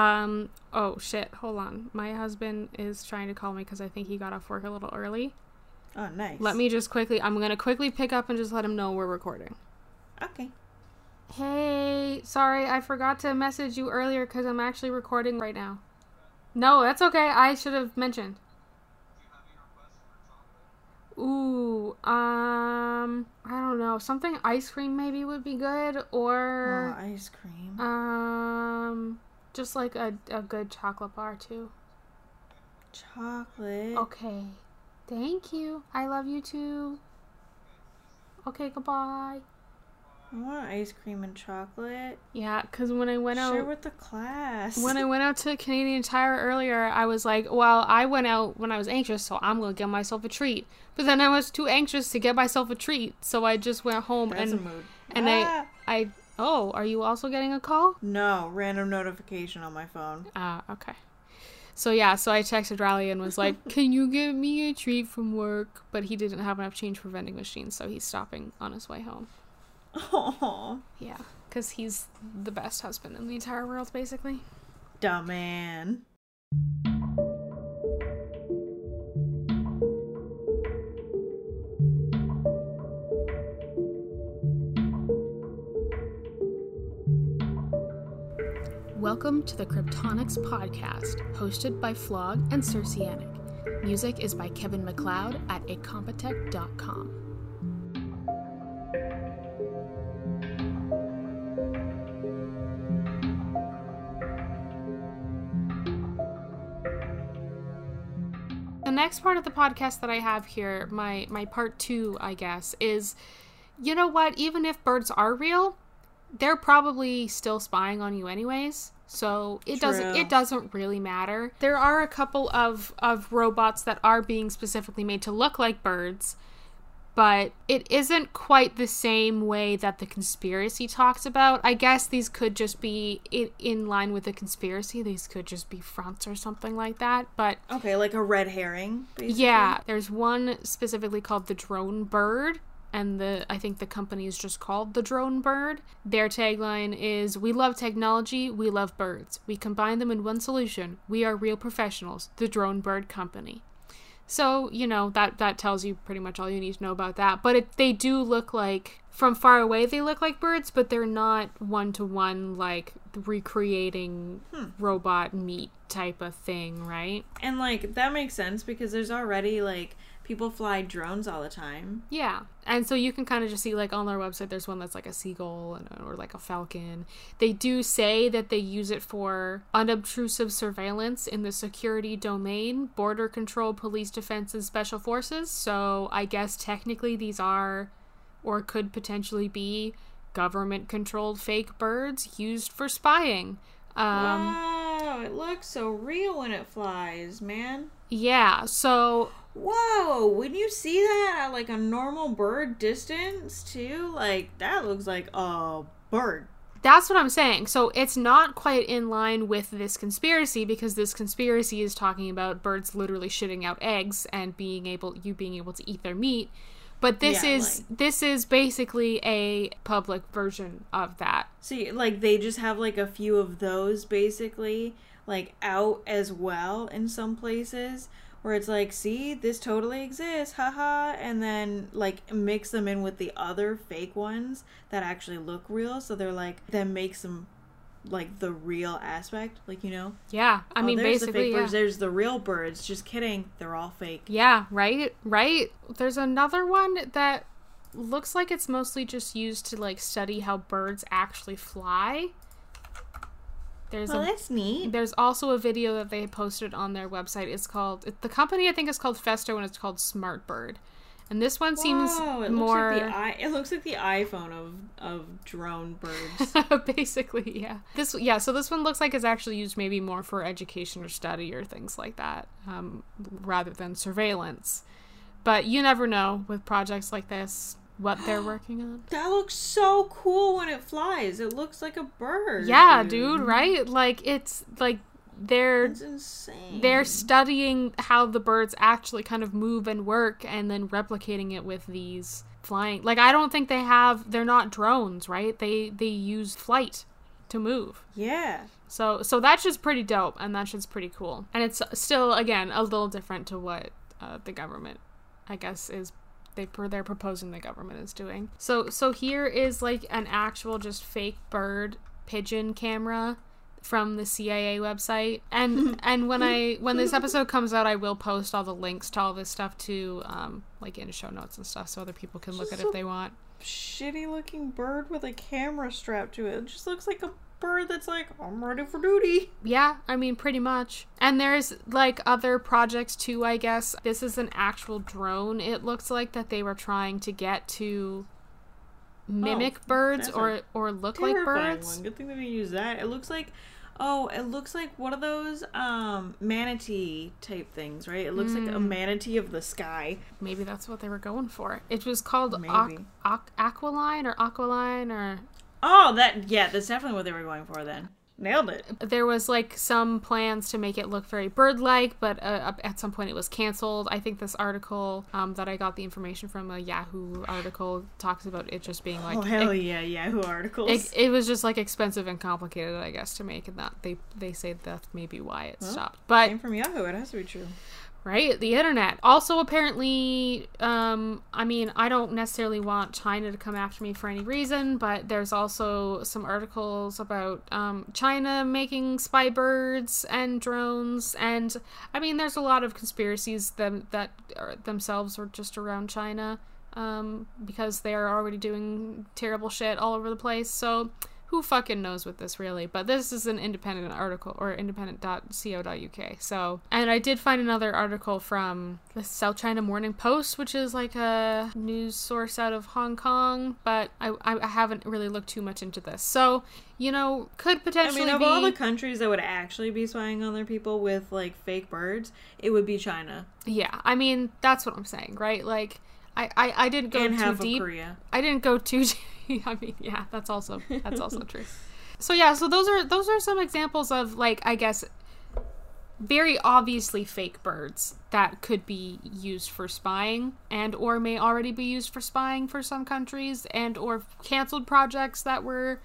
Um. Oh shit. Hold on. My husband is trying to call me because I think he got off work a little early. Oh, nice. Let me just quickly. I'm gonna quickly pick up and just let him know we're recording. Okay. Hey, sorry, I forgot to message you earlier because I'm actually recording right now. No, that's okay. I should have mentioned. Ooh, um, I don't know. Something ice cream maybe would be good, or Oh, or ice cream. um, just like a a good chocolate bar too. Chocolate. Okay, thank you. I love you too. Okay, goodbye. I want ice cream and chocolate. Yeah, because when I went out. Share with the class. When I went out to Canadian Tire earlier, I was like, well, I went out when I was anxious, so I'm going to get myself a treat. But then I was too anxious to get myself a treat, so I just went home That's and and Ah! I I Oh, are you also getting a call? No, random notification on my phone. Ah, okay. So yeah, so I texted Riley and was like, "Can you get me a treat from work?" But he didn't have enough change for vending machines, so he's stopping on his way home. Oh, Yeah, cuz he's the best husband in the entire world basically. dumb man. Welcome to the Kryptonics podcast, hosted by Flog and Circeanic. Music is by Kevin MacLeod at incompetech.com. The next part of the podcast that I have here, my my part 2, I guess, is you know what, even if birds are real, they're probably still spying on you anyways so it doesn't it doesn't really matter there are a couple of of robots that are being specifically made to look like birds but it isn't quite the same way that the conspiracy talks about i guess these could just be in, in line with the conspiracy these could just be fronts or something like that but Okay, like a red herring. Basically. yeah, there's one specifically called the Drone Bird, and the I think the company is just called the Drone Bird. Their tagline is "We love technology, we love birds. We combine them in one solution. We are real professionals, the Drone Bird Company." So you know that that tells you pretty much all you need to know about that. But it, they do look like from far away they look like birds, but they're not one to one like recreating hmm. robot meat type of thing, right? And like that makes sense because there's already like people fly drones all the time. Yeah. And so you can kind of just see, like, on their website, there's one that's like a seagull and, or like a falcon. They do say that they use it for unobtrusive surveillance in the security domain, border control, police defense, and special forces. So I guess technically these are, or could potentially be, government controlled fake birds used for spying. Um, wow, it looks so real when it flies, man. yeah. So Whoa, when you see that at like a normal bird distance too, like that looks like a bird. That's what I'm saying. So it's not quite in line with this conspiracy because this conspiracy is talking about birds literally shitting out eggs and being able you being able to eat their meat. But this Yeah, is this is basically a public version of that. See, like they just have like a few of those basically like out as well in some places where it's like, see, this totally exists, haha, and then like mix them in with the other fake ones that actually look real. So they're like, then makes them like the real aspect, like you know. Yeah. I Oh, mean there's the basically fake yeah. birds. There's the real birds. Just kidding, they're all fake. Yeah, right? Right? There's another one that looks like it's mostly just used to like study how birds actually fly. There's Well, a that's neat. There's also a video that they posted on their website. It's called it- the company I think is called Festo and it's called Smart Bird. And this one seems Whoa, it more looks like i it looks like the iPhone of of drone birds. basically, yeah. This yeah, so this one looks like it's actually used maybe more for education or study or things like that, um, rather than surveillance. But you never know with projects like this what they're working on. that looks so cool when it flies. It looks like a bird. Yeah, dude, right? Like it's like they're they're studying how the birds actually kind of move and work and then replicating it with these flying like i don't think they have they're not drones right they they use flight to move yeah. So so that's just pretty dope, and that's just pretty cool. And it's still again a little different to what uh, the government, I guess, is they they're proposing the government is doing. So so here is like an actual just fake bird pigeon camera from the CIA website. And and when I when this episode comes out, I will post all the links to all this stuff to um like in show notes and stuff, so other people can look at it if they want. Shitty looking bird with a camera strapped to it. It just looks like a bird that's like, I'm ready for duty. Yeah, I mean, pretty much. And there's like other projects too, I guess. This is an actual drone, it looks like, that they were trying to get to mimic Oh, birds or or look like birds. One. Good thing they didn't use that. It looks like oh, it looks like one of those um manatee type things, right? It looks like a Hmm. manatee of the sky. Maybe that's what they were going for. It was called Aqu- Aqu- Aqualine or Aqualine or Oh, that yeah, that's definitely what they were going for then. Nailed it. there was like some plans to make it look very bird-like but uh, at some point it was canceled i think this article um, that i got the information from a yahoo article talks about it just being like oh hell it, yeah, Yahoo articles. it, it was just like expensive and complicated i guess to make and that they they say that may be why it Well, stopped but Came from Yahoo. It has to be true. Right? The internet. Also apparently um i mean i don't necessarily want china to come after me for any reason but there's also some articles about um china making spy birds and drones. And i mean there's a lot of conspiracies them that are themselves are just around china um because they are already doing terrible shit all over the place. So who fucking knows with this really but this is an independent article or independent.co.uk so and i did find another article from the south china morning post which is like a news source out of hong kong but i, I haven't really looked too much into this so you know could potentially. I mean, of be all the countries that would actually be spying on their people with like fake birds, it would be China yeah i mean that's what i'm saying right like i i, I didn't go and too half deep of Korea. I didn't go too. I mean, yeah, that's also that's also true. So yeah, so those are those are some examples of like I guess very obviously fake birds that could be used for spying and or may already be used for spying for some countries and or canceled projects that were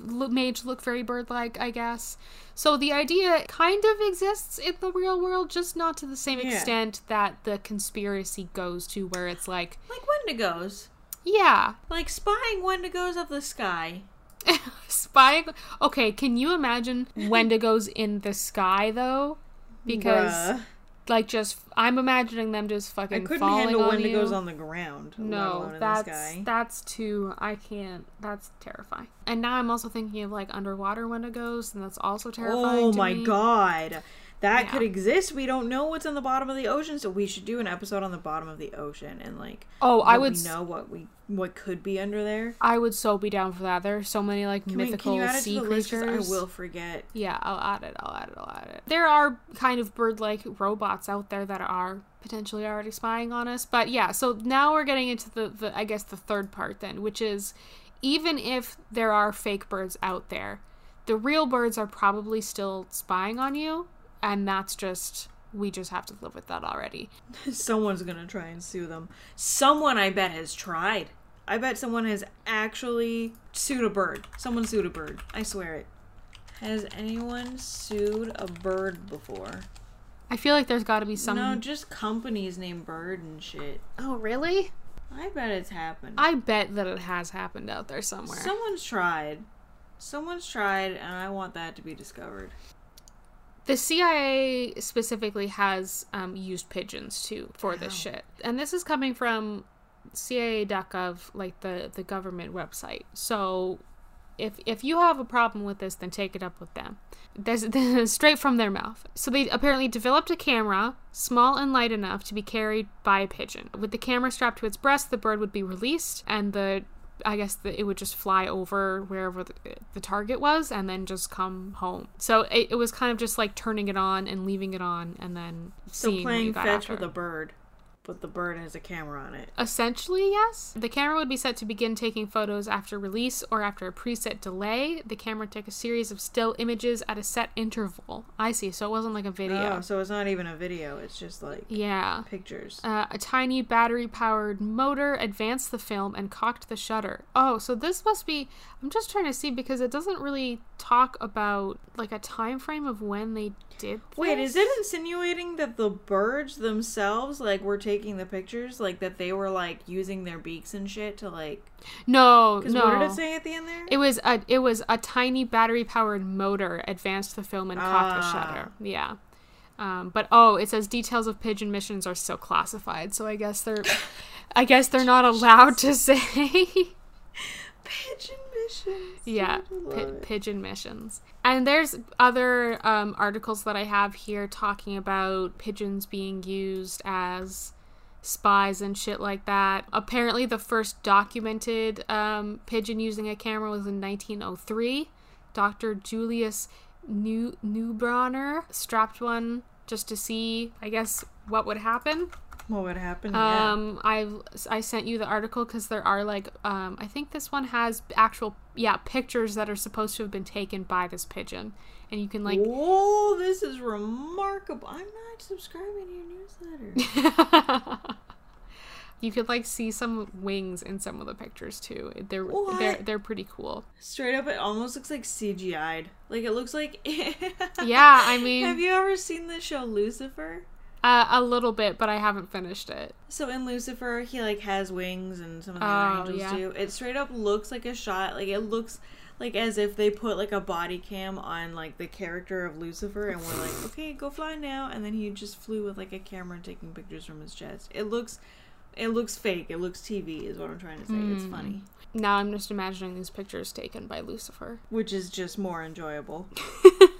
made to look very bird-like i guess so the idea kind of exists in the real world just not to the same Yeah. extent that the conspiracy goes to where it's like Like Wendigos. Yeah Like spying Wendigos of the sky. spying okay can you imagine wendigos in the sky though because Bruh. like just i'm imagining them just I fucking couldn't falling handle on Wendigos you. on the ground. no that's that's too i can't that's terrifying and now i'm also thinking of like underwater wendigos and that's also terrifying Oh my me. god. That Yeah. could exist. We don't know what's in the bottom of the ocean, so we should do an episode on the bottom of the ocean and like oh i would we know what we what could be under there. i would so be down for that there's so many like Can, we, mythical can you add it sea the list? creatures I will forget. Yeah, I'll add it. I'll add it. I'll add it. There are kind of bird like robots out there that are potentially already spying on us. But yeah, so now we're getting into the, the I guess the third part then, which is even if there are fake birds out there, the real birds are probably still spying on you, and that's just we just have to live with that already. Someone's gonna try and sue them. Someone I bet has tried. I bet someone has actually sued a bird. Someone sued a bird. I swear it. Has anyone sued a bird before? I feel like there's got to be some. No, just companies named Bird and shit. oh, really? I bet it's happened. I bet that it has happened out there somewhere. Someone's tried. Someone's tried, and I want that to be discovered. The CIA specifically has um, used pigeons too for this shit, and this is coming from CIA.gov, like the the government website. So, if if you have a problem with this, then take it up with them. Is straight from their mouth. So they apparently developed a camera, small and light enough to be carried by a pigeon. With the camera strapped to its breast, the bird would be released, and the I guess the, it would just fly over wherever the, the target was and then just come home. So it, it was kind of just like turning it on and leaving it on and then So seeing playing fetch after. with a bird. But the bird has a camera on it. Essentially, yes. The camera would be set to begin taking photos after release or after a preset delay. The camera took a series of still images at a set interval. I see. So it wasn't like a video. Oh, so it's not even a video. It's just like yeah. pictures. Uh, a tiny battery powered motor advanced the film and cocked the shutter. Oh, so this must be. I'm just trying to see because it doesn't really talk about like a time frame of when they did. Wait, is it insinuating that the birds themselves, like, were taking the pictures, like that they were like using their beaks and shit to like? No, no. what did it say at the end there? It was a it was a tiny battery powered motor advanced the film and cocked the Ah. shutter. Yeah. Um, but oh, it says details of pigeon missions are still classified, so I guess they're I guess they're not allowed to say. Pigeon missions. yeah, pi- pigeon missions. And there's other um, articles that I have here talking about pigeons being used as spies and shit like that. Apparently, the first documented um, pigeon using a camera was in 1903. Dr. Julius New Neubronner strapped one just to see, I guess, what would happen. What would happen? yeah. Um, I I sent you the article because there are like um, I think this one has actual yeah pictures that are supposed to have been taken by this pigeon, and you can like Whoa, this is remarkable. I'm not subscribing to your newsletter. you could like see some wings in some of the pictures too. They're they're they're pretty cool. Straight up, it almost looks like CGI'd. Like it looks like. Yeah, I mean- have you ever seen the show Lucifer? Uh, a little bit, but I haven't finished it. So in Lucifer, he like has wings, and some of the Oh, other angels yeah. do. It straight up looks like a shot. Like it looks like as if they put like a body cam on like the character of Lucifer, and we're like, okay, go fly now, and then he just flew with like a camera taking pictures from his chest. It looks, it looks fake. It looks TV, is what I'm trying to say. It's Hmm. funny, Now I'm just imagining these pictures taken by Lucifer. which is just more enjoyable.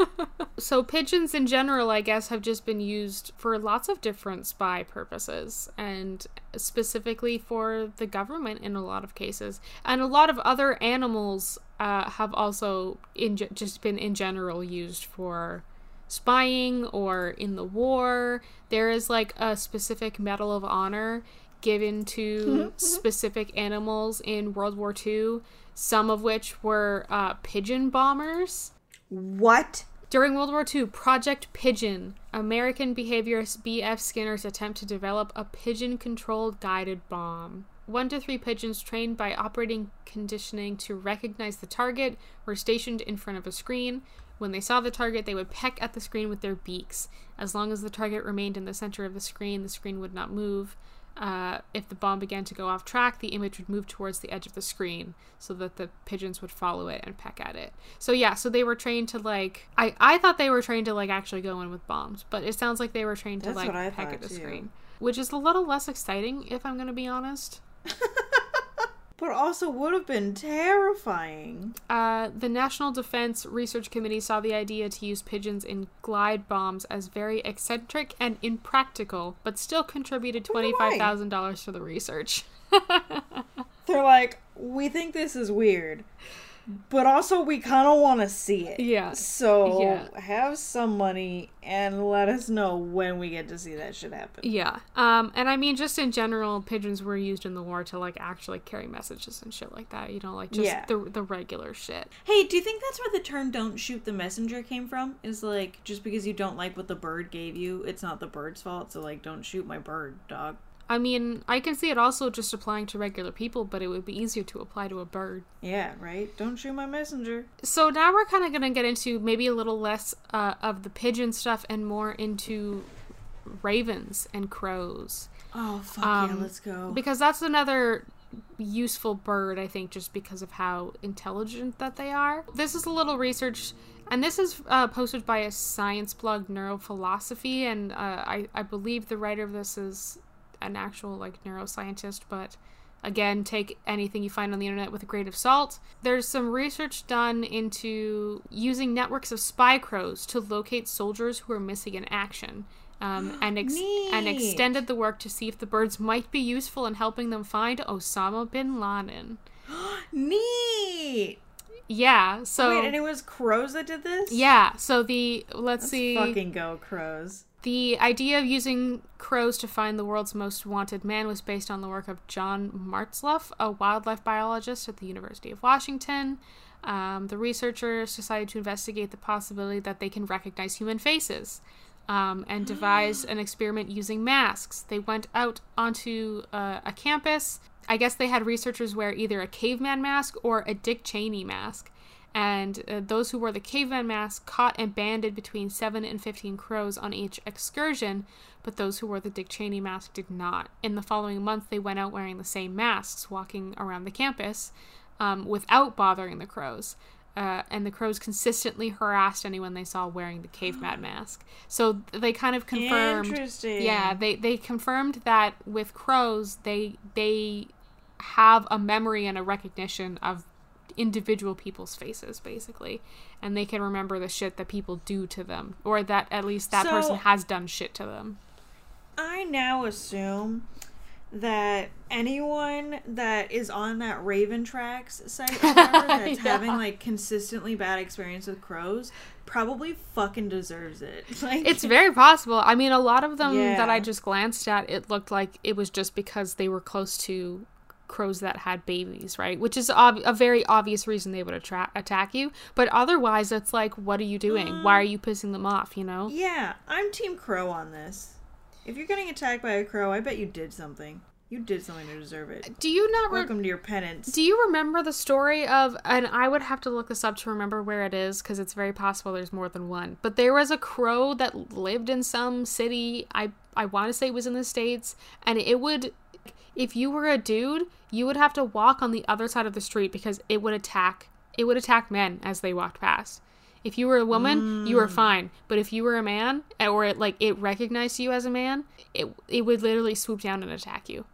So pigeons in general, I guess, have just been used for lots of different spy purposes, and specifically for the government in a lot of cases. And a lot of other animals uh, have also in just been in general used for spying or in the war. There is like a specific Medal of Honor given to specific animals in World War II. Some of which were uh, pigeon bombers. What? During World War II, Project Pigeon, American behaviorist B.F. Skinner's attempt to develop a pigeon controlled guided bomb. One to three pigeons trained by operant conditioning to recognize the target were stationed in front of a screen. When they saw the target, they would peck at the screen with their beaks. As long as the target remained in the center of the screen, the screen would not move. Uh, if the bomb began to go off track, the image would move towards the edge of the screen so that the pigeons would follow it and peck at it. So yeah, so they were trained to like I I thought they were trained to like actually go in with bombs, but it sounds like they were trained to like peck at the too. screen, which is a little less exciting if I'm going to be honest. But also would have been terrifying. Uh, the National Defense Research Committee saw the idea to use pigeons in glide bombs as very eccentric and impractical, but still contributed $25,000 for the research. They're like, we think this is weird, but also we kind of want to see it. Yeah. So Yeah. have some money and let us know when we get to see that shit happen. Yeah. Um, and I mean, just in general, pigeons were used in the war to like actually carry messages and shit like that. You know, like just Yeah. the the regular shit. Hey, do you think that's where the term "don't shoot the messenger" came from? Is like just because you don't like what the bird gave you, it's not the bird's fault. So like, don't shoot my bird, dog. I mean, I can see it also just applying to regular people, but it would be easier to apply to a bird. Yeah, right. Don't shoot my messenger. So now we're kind of going to get into maybe a little less uh, of the pigeon stuff and more into ravens and crows. Oh fuck Um, yeah, let's go. Because that's another useful bird, I think, just because of how intelligent that they are. This is a little research, and this is uh, posted by a science blog, Neurophilosophy, and uh, I, I believe the writer of this is an actual like neuroscientist, but again, take anything you find on the internet with a grain of salt. There's some research done into using networks of spy crows to locate soldiers who are missing in action. Um, and ex- and extended the work to see if the birds might be useful in helping them find Osama bin Laden. Neat. Yeah, so Wait, and it was crows that did this. yeah, so the let's Let's see fucking go crows. The idea of using crows to find the world's most wanted man was based on the work of John Marzluff, a wildlife biologist at the University of Washington. Um, the researchers decided to investigate the possibility that they can recognize human faces um, and devise an experiment using masks. They went out onto uh, a campus. I guess they had researchers wear either a caveman mask or a Dick Cheney mask. And uh, those who wore the caveman mask caught and banded between 7 and 15 crows on each excursion, but those who wore the Dick Cheney mask did not. In the following month, they went out wearing the same masks, walking around the campus um, without bothering the crows. Uh, and the crows consistently harassed anyone they saw wearing the caveman mask. So they kind of confirmed. Interesting. Yeah, they they confirmed that with crows, they they have a memory and a recognition of individual people's faces, basically, and they can remember the shit that people do to them, or that at least that So- person has done shit to them. I now assume that anyone that is on that Raven Tracks site whatever that's Yeah. having like consistently bad experience with crows probably fucking deserves it. Like It's very possible. I mean, a lot of them that I just glanced at, it looked like it was just because they were close to crows that had babies, right? Which is ob- a very obvious reason they would attra- attack you. But otherwise, it's like, what are you doing? Why are you pissing them off? You know? Yeah, I'm Team Crow on this. If you're getting attacked by a crow, I bet you did something. You did something to deserve it. Do you not? Re- Welcome to your penance. do you remember the story of? And I would have to look this up to remember where it is because it's very possible there's more than one. But there was a crow that lived in some city. I I want to say it was in the states, and it would. If you were a dude, you would have to walk on the other side of the street because it would attack. It would attack men as they walked past. If you were a woman, you were mm. fine. But if you were a man, eh, or it, like it recognized you as a man, it it would literally swoop down and attack you.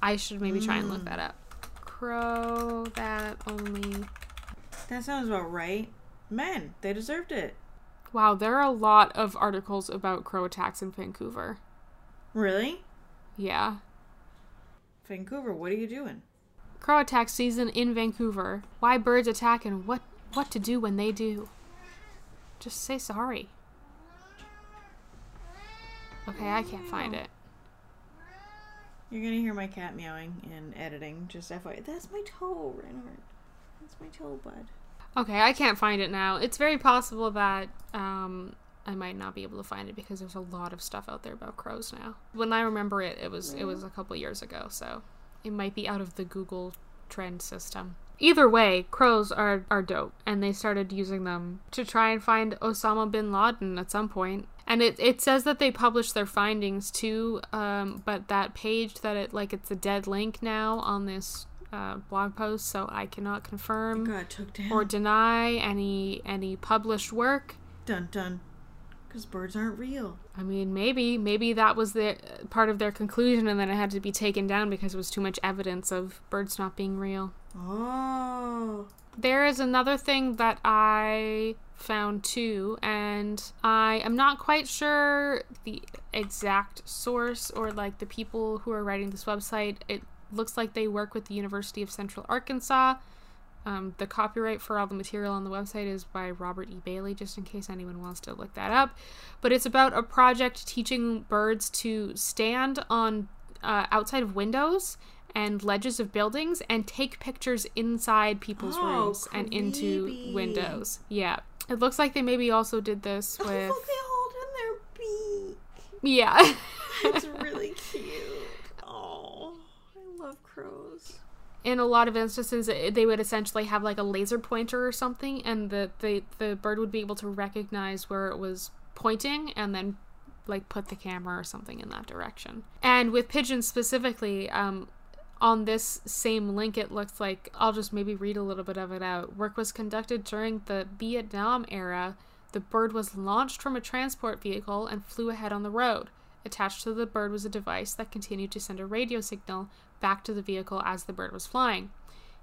I should maybe try and look mm. that up. Crow that only. That sounds about right. Men, they deserved it. Wow, there are a lot of articles about crow attacks in Vancouver. Really? Yeah. Vancouver, what are you doing? Crow attack season in Vancouver. Why birds attack and what what to do when they do. Just say sorry. Okay, I can't find it. You're gonna hear my cat meowing in editing. Just FYI. That's my toe, Reinhardt. That's my toe, bud. Okay, I can't find it now. It's very possible that um, I might not be able to find it because there's a lot of stuff out there about crows now. When I remember it, it was it was a couple years ago, so it might be out of the Google trend system. Either way, crows are, are dope, and they started using them to try and find Osama bin Laden at some point. And it, it says that they published their findings too, um, but that page that it like it's a dead link now on this uh, blog post, so I cannot confirm Got took down. or deny any any published work. dun dun. Because birds aren't real. I mean, maybe maybe that was the part of their conclusion, and then it had to be taken down because it was too much evidence of birds not being real. Oh. There is another thing that I found too, and I am not quite sure the exact source or like the people who are writing this website. It looks like they work with the University of Central Arkansas. Um, the copyright for all the material on the website is by Robert E. Bailey, just in case anyone wants to look that up. But it's about a project teaching birds to stand on uh, outside of windows and ledges of buildings and take pictures inside people's Oh, rooms and into windows. Yeah. It looks like they maybe also did this Oh, with. they hold in their beak. Yeah. It's really cute. Oh, I love crows. In a lot of instances they would essentially have like a laser pointer or something and the, the the bird would be able to recognize where it was pointing and then like put the camera or something in that direction. And with pigeons specifically um on this same link it looks like i'll just maybe read a little bit of it out. Work was conducted during the vietnam era. The bird was launched from a transport vehicle and flew ahead on the road. Attached to the bird was a device that continued to send a radio signal back to the vehicle as the bird was flying.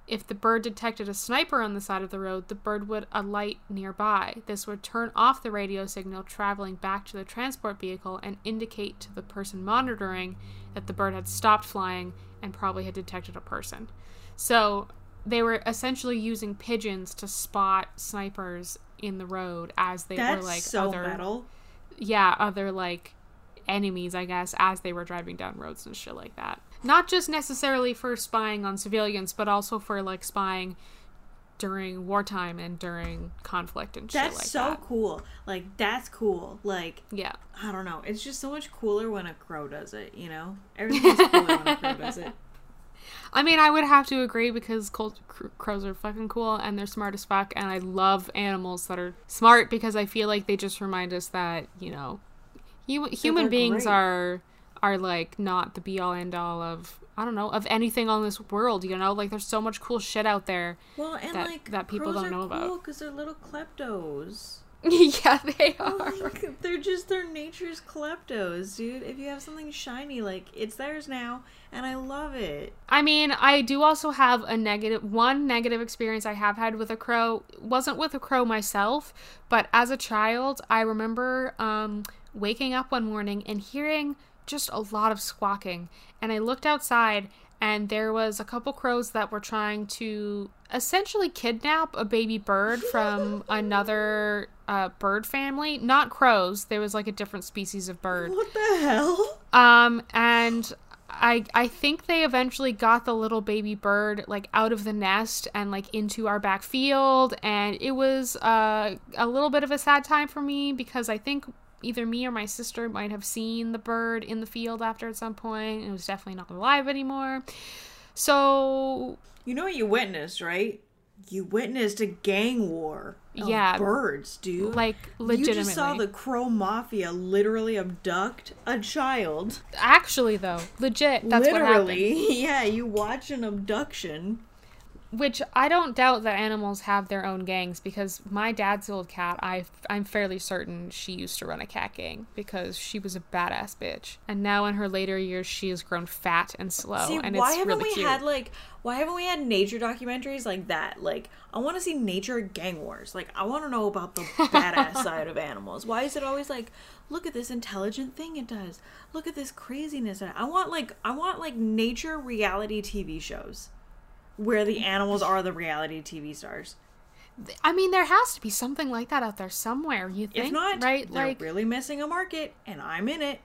If the bird detected a sniper on the side of the road, the bird would alight nearby. This would turn off the radio signal traveling back to the transport vehicle and indicate to the person monitoring that the bird had stopped flying and probably had detected a person. So they were essentially using pigeons to spot snipers in the road as they That's were like so other metal. yeah, other like enemies, I guess, as they were driving down roads and shit like that. Not just necessarily for spying on civilians, but also for like spying during wartime and during conflict and shit That's like so that. cool. Like that's cool. Like Yeah. I don't know. It's just so much cooler when a crow does it. You know, everything's cooler when a crow does it. I mean, I would have to agree because cr- crows are fucking cool and they're smart as fuck, and I love animals that are smart because I feel like they just remind us that you know, hu- human beings great. are are like not the be all end all of I don't know of anything on this world. You know, like there's so much cool shit out there. Well, and That- like that people don't are know about. cool because they're little kleptos. yeah, they are. Like, they're just they're nature's kleptos, dude. If you have something shiny, like it's theirs now, and I love it. I mean, I do also have a negative one negative experience I have had with a crow. Wasn't with a crow myself, but as a child, I remember um, waking up one morning and hearing just a lot of squawking. And I looked outside and there was a couple crows that were trying to essentially kidnap a baby bird from another uh, bird family. Not crows. There was like a different species of bird. What the hell? Um, and I I think they eventually got the little baby bird like out of the nest and like into our back field, and it was uh, a little bit of a sad time for me because I think either me or my sister might have seen the bird in the field after at some point. It was definitely not alive anymore. So You know what you witnessed, right? You witnessed a gang war. Of Yeah. birds, dude. like legitimately, You just saw the crow mafia literally abduct a child. actually though, legit. That's what happened. literally, yeah. You watch an abduction. Which I don't doubt that animals have their own gangs because my dad's old cat, I I'm fairly certain she used to run a cat gang because she was a badass bitch. And now in her later years, she has grown fat and slow, See, and why it's haven't really we cute. had like why haven't we had nature documentaries like that? Like I want to see nature gang wars. Like I want to know about the badass side of animals. Why is it always like look at this intelligent thing it does. Look at this craziness. I want like I want like nature reality TV shows where the animals are the reality TV stars. I mean, there has to be something like that out there somewhere. You think, If not, right? they're Like, really missing a market and I'm in it.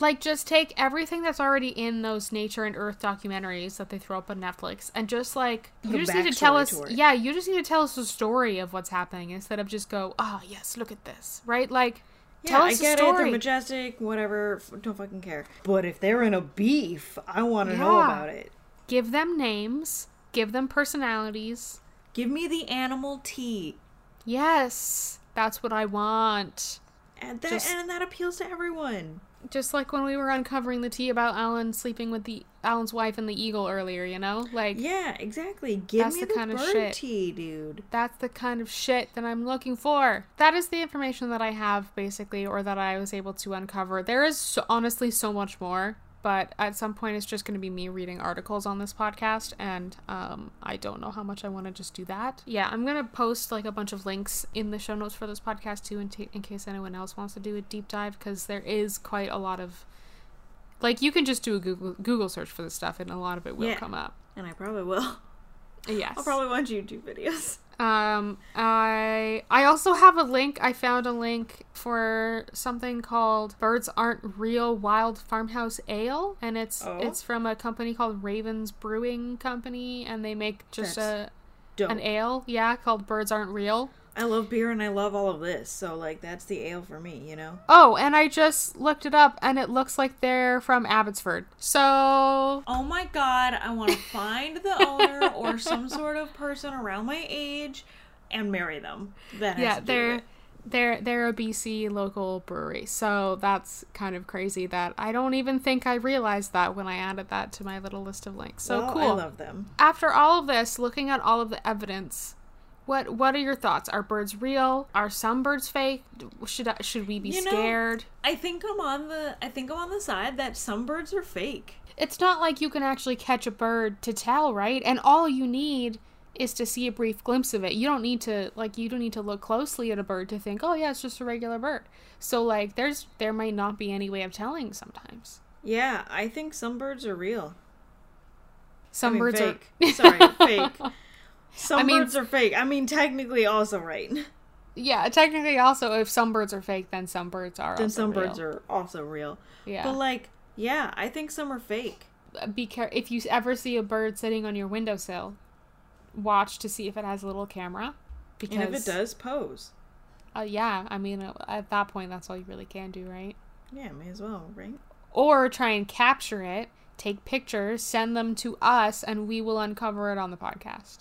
like just take everything that's already in those nature and earth documentaries that they throw up on Netflix and just like you just need to tell us to yeah you just need to tell us the story of what's happening instead of just go oh yes look at this right like Yeah, tell I us get the it. They're story majestic, whatever. Don't fucking care. But if they're in a beef, I want to know about it. give them names give them personalities Give me the animal tea. yes that's what i want And that Just- and that appeals to everyone. just like when we were uncovering the tea about alan sleeping with the alan's wife and the eagle earlier you know like Yeah, exactly. Give me the the, kind of shit. tea, dude. that's the kind of shit that I'm looking for. That is the information that I have, basically, or that I was able to uncover. There is so, honestly so much more, but at some point it's just going to be me reading articles on this podcast, and um, I don't know how much I want to just do that. Yeah, I'm going to post like a bunch of links in the show notes for this podcast too, in, t- in case anyone else wants to do a deep dive, because there is quite a lot of. Like, you can just do a Google, Google search for this stuff, and a lot of it will Yeah. come up. And I probably will. Yes. I'll probably watch YouTube videos. Um, I I also have a link. I found a link for something called "Birds Aren't Real Wild Farmhouse Ale," and it's Oh. it's from a company called Ravens Brewing Company, and they make just That's a Dope. an ale, yeah, called "Birds Aren't Real." I love beer and I love all of this, so like that's the ale for me, you know. Oh, and I just looked it up, and it looks like they're from Abbotsford. So Oh my god, I want to find the owner or some sort of person around my age and marry them. That yeah, they're they're they're a BC local brewery. So that's kind of crazy that I don't even think I realized that when I added that to my little list of links. So Well, cool. I love them. After all of this, looking at all of the evidence, what what are your thoughts? Are birds real? Are some birds fake? Should I, should we be You know- scared? I think I'm on the I think I'm on the side that some birds are fake. It's not like you can actually catch a bird to tell, right? And all you need is to see a brief glimpse of it. You don't need to like you don't need to look closely at a bird to think, "Oh yeah, it's just a regular bird." So like there's there might not be any way of telling sometimes. Yeah, I think some birds are real. Some I mean, birds fake. are Sorry, fake. Some I mean- birds are fake. I mean, technically, also right. Yeah, technically, also, if some birds are fake, then some birds are. Then also some real. birds are also real. Yeah. But like, yeah, I think some are fake. be care if you ever see a bird sitting on your windowsill, watch to see if it has a little camera. Because And if it does, pose. uh, yeah, I mean, uh, at that point, that's all you really can do, right? Yeah, may as well, right? Or try and capture it, take pictures, send them to us, and we will uncover it on the podcast.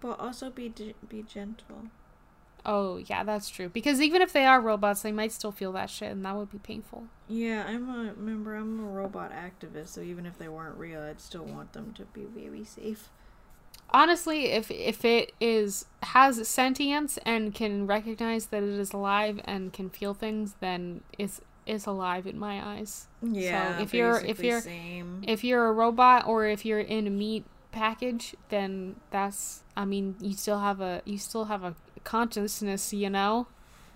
But also be be gentle. Oh yeah, that's true. Because even if they are robots, they might still feel that shit, and that would be painful. Yeah, I'm a remember I'm a robot activist, so even if they weren't real, I'd still want them to be very safe. honestly if if it is has sentience and can recognize that it is alive and can feel things then it's it's alive in my eyes Yeah, if you're- if you're- same. if you're a robot or if you're in a meat package then that's i mean you still have a you still have a consciousness you know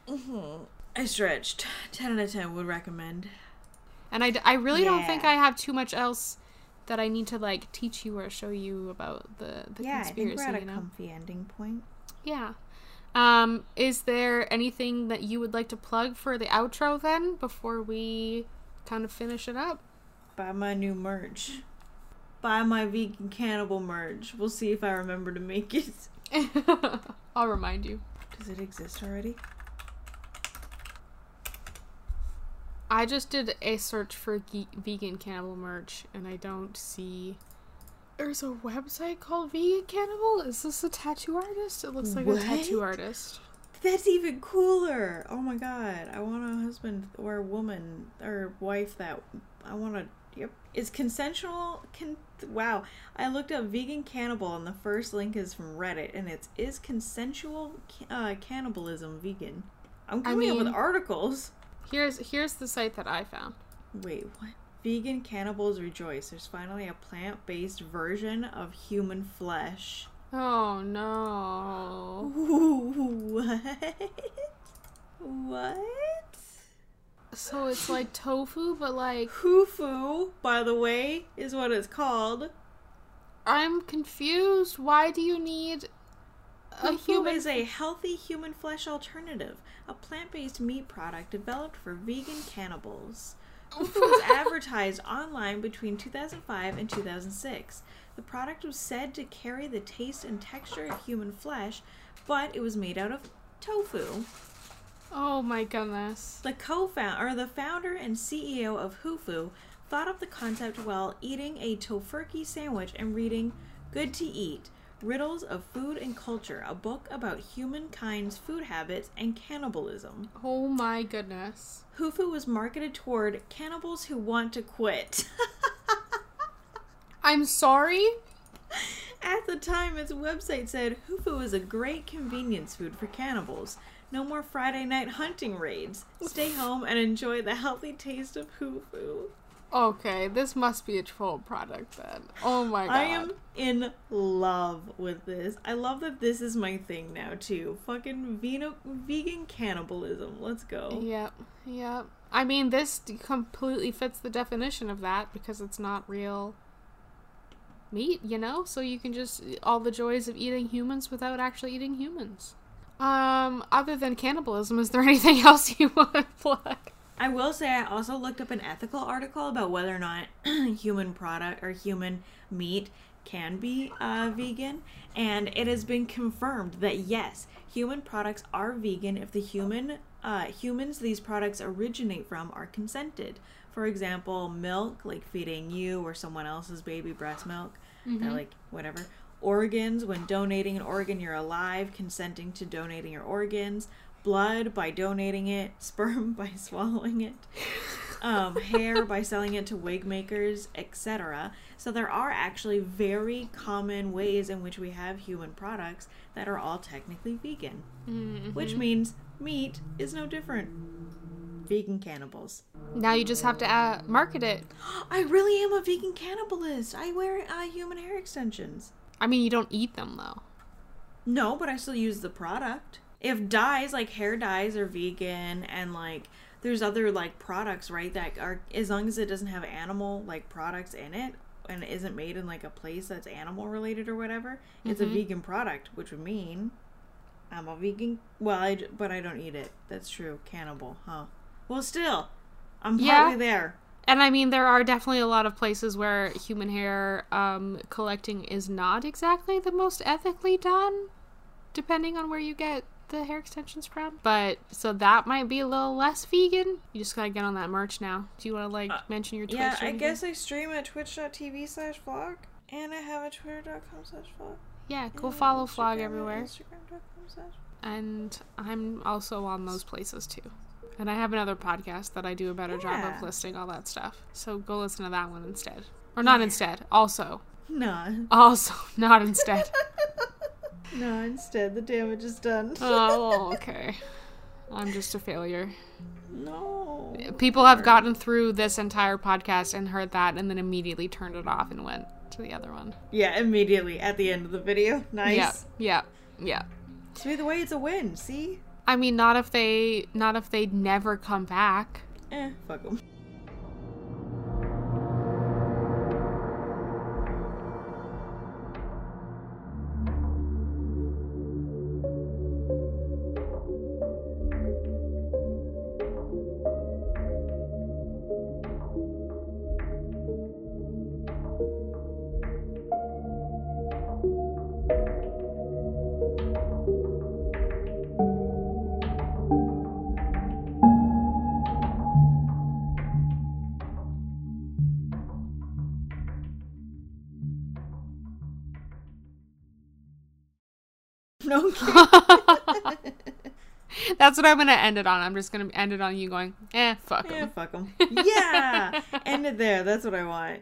Mhm. I stretched. Ten out of ten would recommend. and i, d- I really don't think i have too much else that i need to like teach you or show you about the the yeah, I conspiracy think we're at a know comfy ending point. Yeah. Um, is there anything that you would like to plug for the outro then before we kind of finish it up? Buy my new merch. Buy my vegan cannibal merch. We'll see if I remember to make it. I'll remind you. Does it exist already? I just did a search for ge- vegan cannibal merch and I don't see. There's a website called Vegan Cannibal? Is this a tattoo artist? It looks like a tattoo artist. That's even cooler. Oh my god. I want a husband or a woman or wife that I want to yep. Is consensual can wow. I looked up vegan cannibal and the first link is from Reddit and it's is consensual uh, cannibalism vegan. I'm I coming up with articles. Here's here's the site that I found. Wait, what? Vegan cannibals rejoice. There's finally a plant-based version of human flesh. Oh no. Ooh, What? What? So it's like tofu, but like Hufu, by the way, is what it's called. I'm confused. Why do you need a human? is a healthy human flesh alternative, a plant-based meat product developed for vegan cannibals. Hufu was advertised online between 2005 and 2006. The product was said to carry the taste and texture of human flesh, but it was made out of tofu. Oh my goodness. The co-founder, or the founder and CEO of Hufu, thought up the concept while eating a Tofurky sandwich and reading "Good to Eat: Riddles of Food and Culture," a book about humankind's food habits and cannibalism. Oh my goodness. Hufu was marketed toward cannibals who want to quit. I'm sorry. At the time, its website said Hufu is a great convenience food for cannibals. No more Friday night hunting raids. Stay home and enjoy the healthy taste of Hufu. Okay, this must be a troll product then. Oh my god. I am in love with this. I love that this is my thing now too. Fucking veno- vegan cannibalism. Let's go. Yep. Yep. I mean, this completely fits the definition of that because it's not real meat, you know? So you can just all the joys of eating humans without actually eating humans. Um, other than cannibalism, is there anything else you want to plug? I will say I also looked up an ethical article about whether or not human product or human meat can be uh, vegan, and it has been confirmed that yes, human products are vegan if the human uh, humans these products originate from are consented. For example, milk, like feeding you or someone else's baby breast milk, that like whatever. Organs, when donating an organ, you're alive, consenting to donating your organs. Blood by donating it. Sperm by swallowing it. Um, hair by selling it to wig makers, etc. So there are actually very common ways in which we have human products that are all technically vegan, which means meat is no different. Vegan cannibals. Now you just have to uh, market it. I really am a vegan cannibalist. I wear uh, human hair extensions. I mean, you don't eat them though. No, but I still use the product. If dyes like hair dyes are vegan and like there's other like products, right, that are as long as it doesn't have animal like products in it and it isn't made in like a place that's animal related or whatever, it's a mm-hmm. vegan product, which would mean I'm a vegan. Well, I, but I don't eat it. That's true. Cannibal, huh? Well, still, I'm Yeah. partly there. And I mean, there are definitely a lot of places where human hair um, collecting is not exactly the most ethically done, depending on where you get the hair extensions from. But so that might be a little less vegan. You just gotta get on that merch now. Do you want to like mention your Twitch? Uh, Yeah, I guess I stream at twitch.tv slash flog, and I have a twitter.com slash flog. Yeah, go and follow Instagram Flog everywhere. Slash And I'm also on those places too. And I have another podcast that I do a better job of listing all that stuff. So go listen to that one instead. Or not instead. Also. No. Also, not instead. No, instead, the damage is done. oh, okay. I'm just a failure. no. People have gotten through this entire podcast and heard that and then immediately turned it off and went to the other one. Yeah, immediately at the end of the video. Nice. Yeah. Yeah. Yeah. So either way, it's a win. See? I mean, not if they not if they'd never come back. Eh, fuck them. That's what I'm gonna end it on. I'm just gonna end it on you going, eh, fuck 'em. yeah, fuck them. Yeah! End it there. That's what I want.